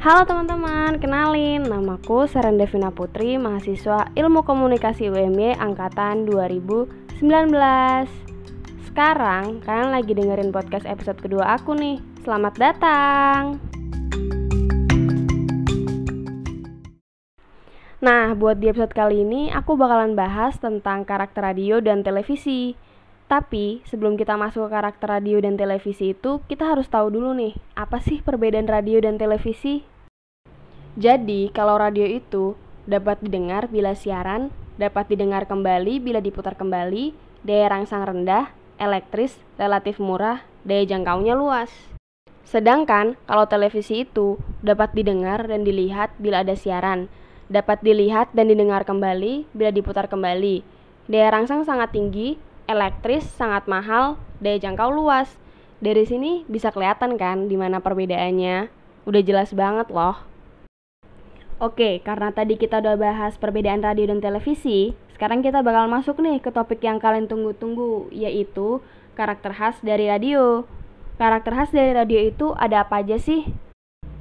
Halo teman-teman, kenalin namaku Seren Devina Putri, mahasiswa Ilmu Komunikasi UMY angkatan 2019. Sekarang kalian lagi dengerin podcast episode kedua aku nih. Selamat datang. Nah, buat di episode kali ini aku bakalan bahas tentang karakter radio dan televisi. Tapi sebelum kita masuk ke karakter radio dan televisi itu, kita harus tahu dulu nih, apa sih perbedaan radio dan televisi? Jadi, kalau radio itu dapat didengar bila siaran, dapat didengar kembali bila diputar kembali, daya rangsang rendah, elektris, relatif murah, daya jangkaunya luas. Sedangkan kalau televisi itu dapat didengar dan dilihat bila ada siaran, dapat dilihat dan didengar kembali bila diputar kembali. Daya rangsang sangat tinggi, elektris sangat mahal, daya jangkau luas. Dari sini bisa kelihatan kan di mana perbedaannya. Udah jelas banget loh. Oke, karena tadi kita udah bahas perbedaan radio dan televisi, sekarang kita bakal masuk nih ke topik yang kalian tunggu-tunggu, yaitu karakter khas dari radio. Karakter khas dari radio itu ada apa aja sih?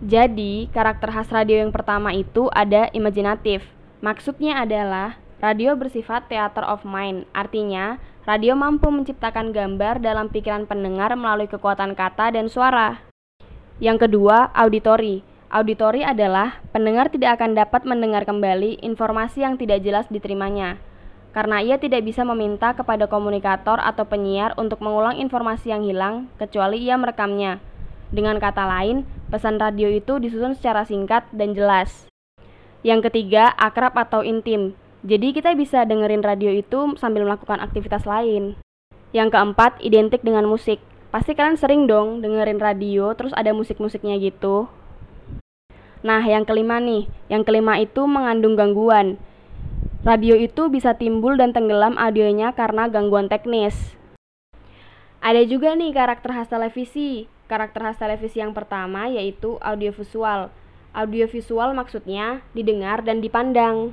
Jadi, karakter khas radio yang pertama itu ada imajinatif. Maksudnya adalah Radio bersifat theater of mind, artinya radio mampu menciptakan gambar dalam pikiran pendengar melalui kekuatan kata dan suara. Yang kedua, auditori. Auditori adalah pendengar tidak akan dapat mendengar kembali informasi yang tidak jelas diterimanya, karena ia tidak bisa meminta kepada komunikator atau penyiar untuk mengulang informasi yang hilang, kecuali ia merekamnya. Dengan kata lain, pesan radio itu disusun secara singkat dan jelas. Yang ketiga, akrab atau intim. Jadi kita bisa dengerin radio itu sambil melakukan aktivitas lain. Yang keempat, identik dengan musik. Pasti kalian sering dong dengerin radio terus ada musik-musiknya gitu. Nah, yang kelima nih, yang kelima itu mengandung gangguan. Radio itu bisa timbul dan tenggelam audionya karena gangguan teknis. Ada juga nih karakter khas televisi. Karakter khas televisi yang pertama yaitu audiovisual. Audiovisual maksudnya didengar dan dipandang.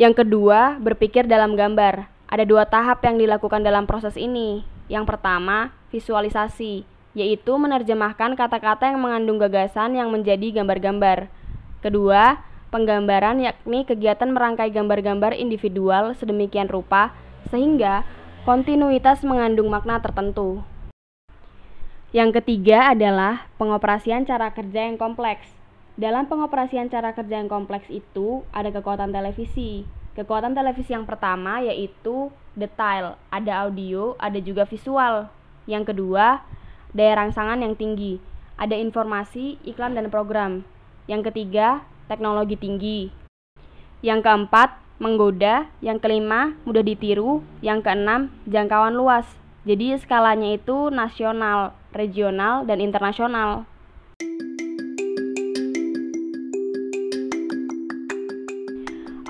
Yang kedua, berpikir dalam gambar. Ada dua tahap yang dilakukan dalam proses ini. Yang pertama, visualisasi, yaitu menerjemahkan kata-kata yang mengandung gagasan yang menjadi gambar-gambar. Kedua, penggambaran yakni kegiatan merangkai gambar-gambar individual sedemikian rupa sehingga kontinuitas mengandung makna tertentu. Yang ketiga adalah pengoperasian cara kerja yang kompleks. Dalam pengoperasian cara kerja yang kompleks itu ada kekuatan televisi. Kekuatan televisi yang pertama yaitu detail, ada audio, ada juga visual. Yang kedua, daya rangsangan yang tinggi, ada informasi, iklan dan program. Yang ketiga, teknologi tinggi. Yang keempat, menggoda. Yang kelima, mudah ditiru. Yang keenam, jangkauan luas. Jadi skalanya itu nasional, regional, dan internasional.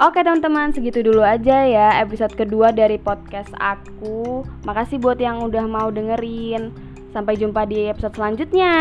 Oke teman-teman, segitu dulu aja ya episode kedua dari podcast aku. Makasih buat yang udah mau dengerin. Sampai jumpa di episode selanjutnya.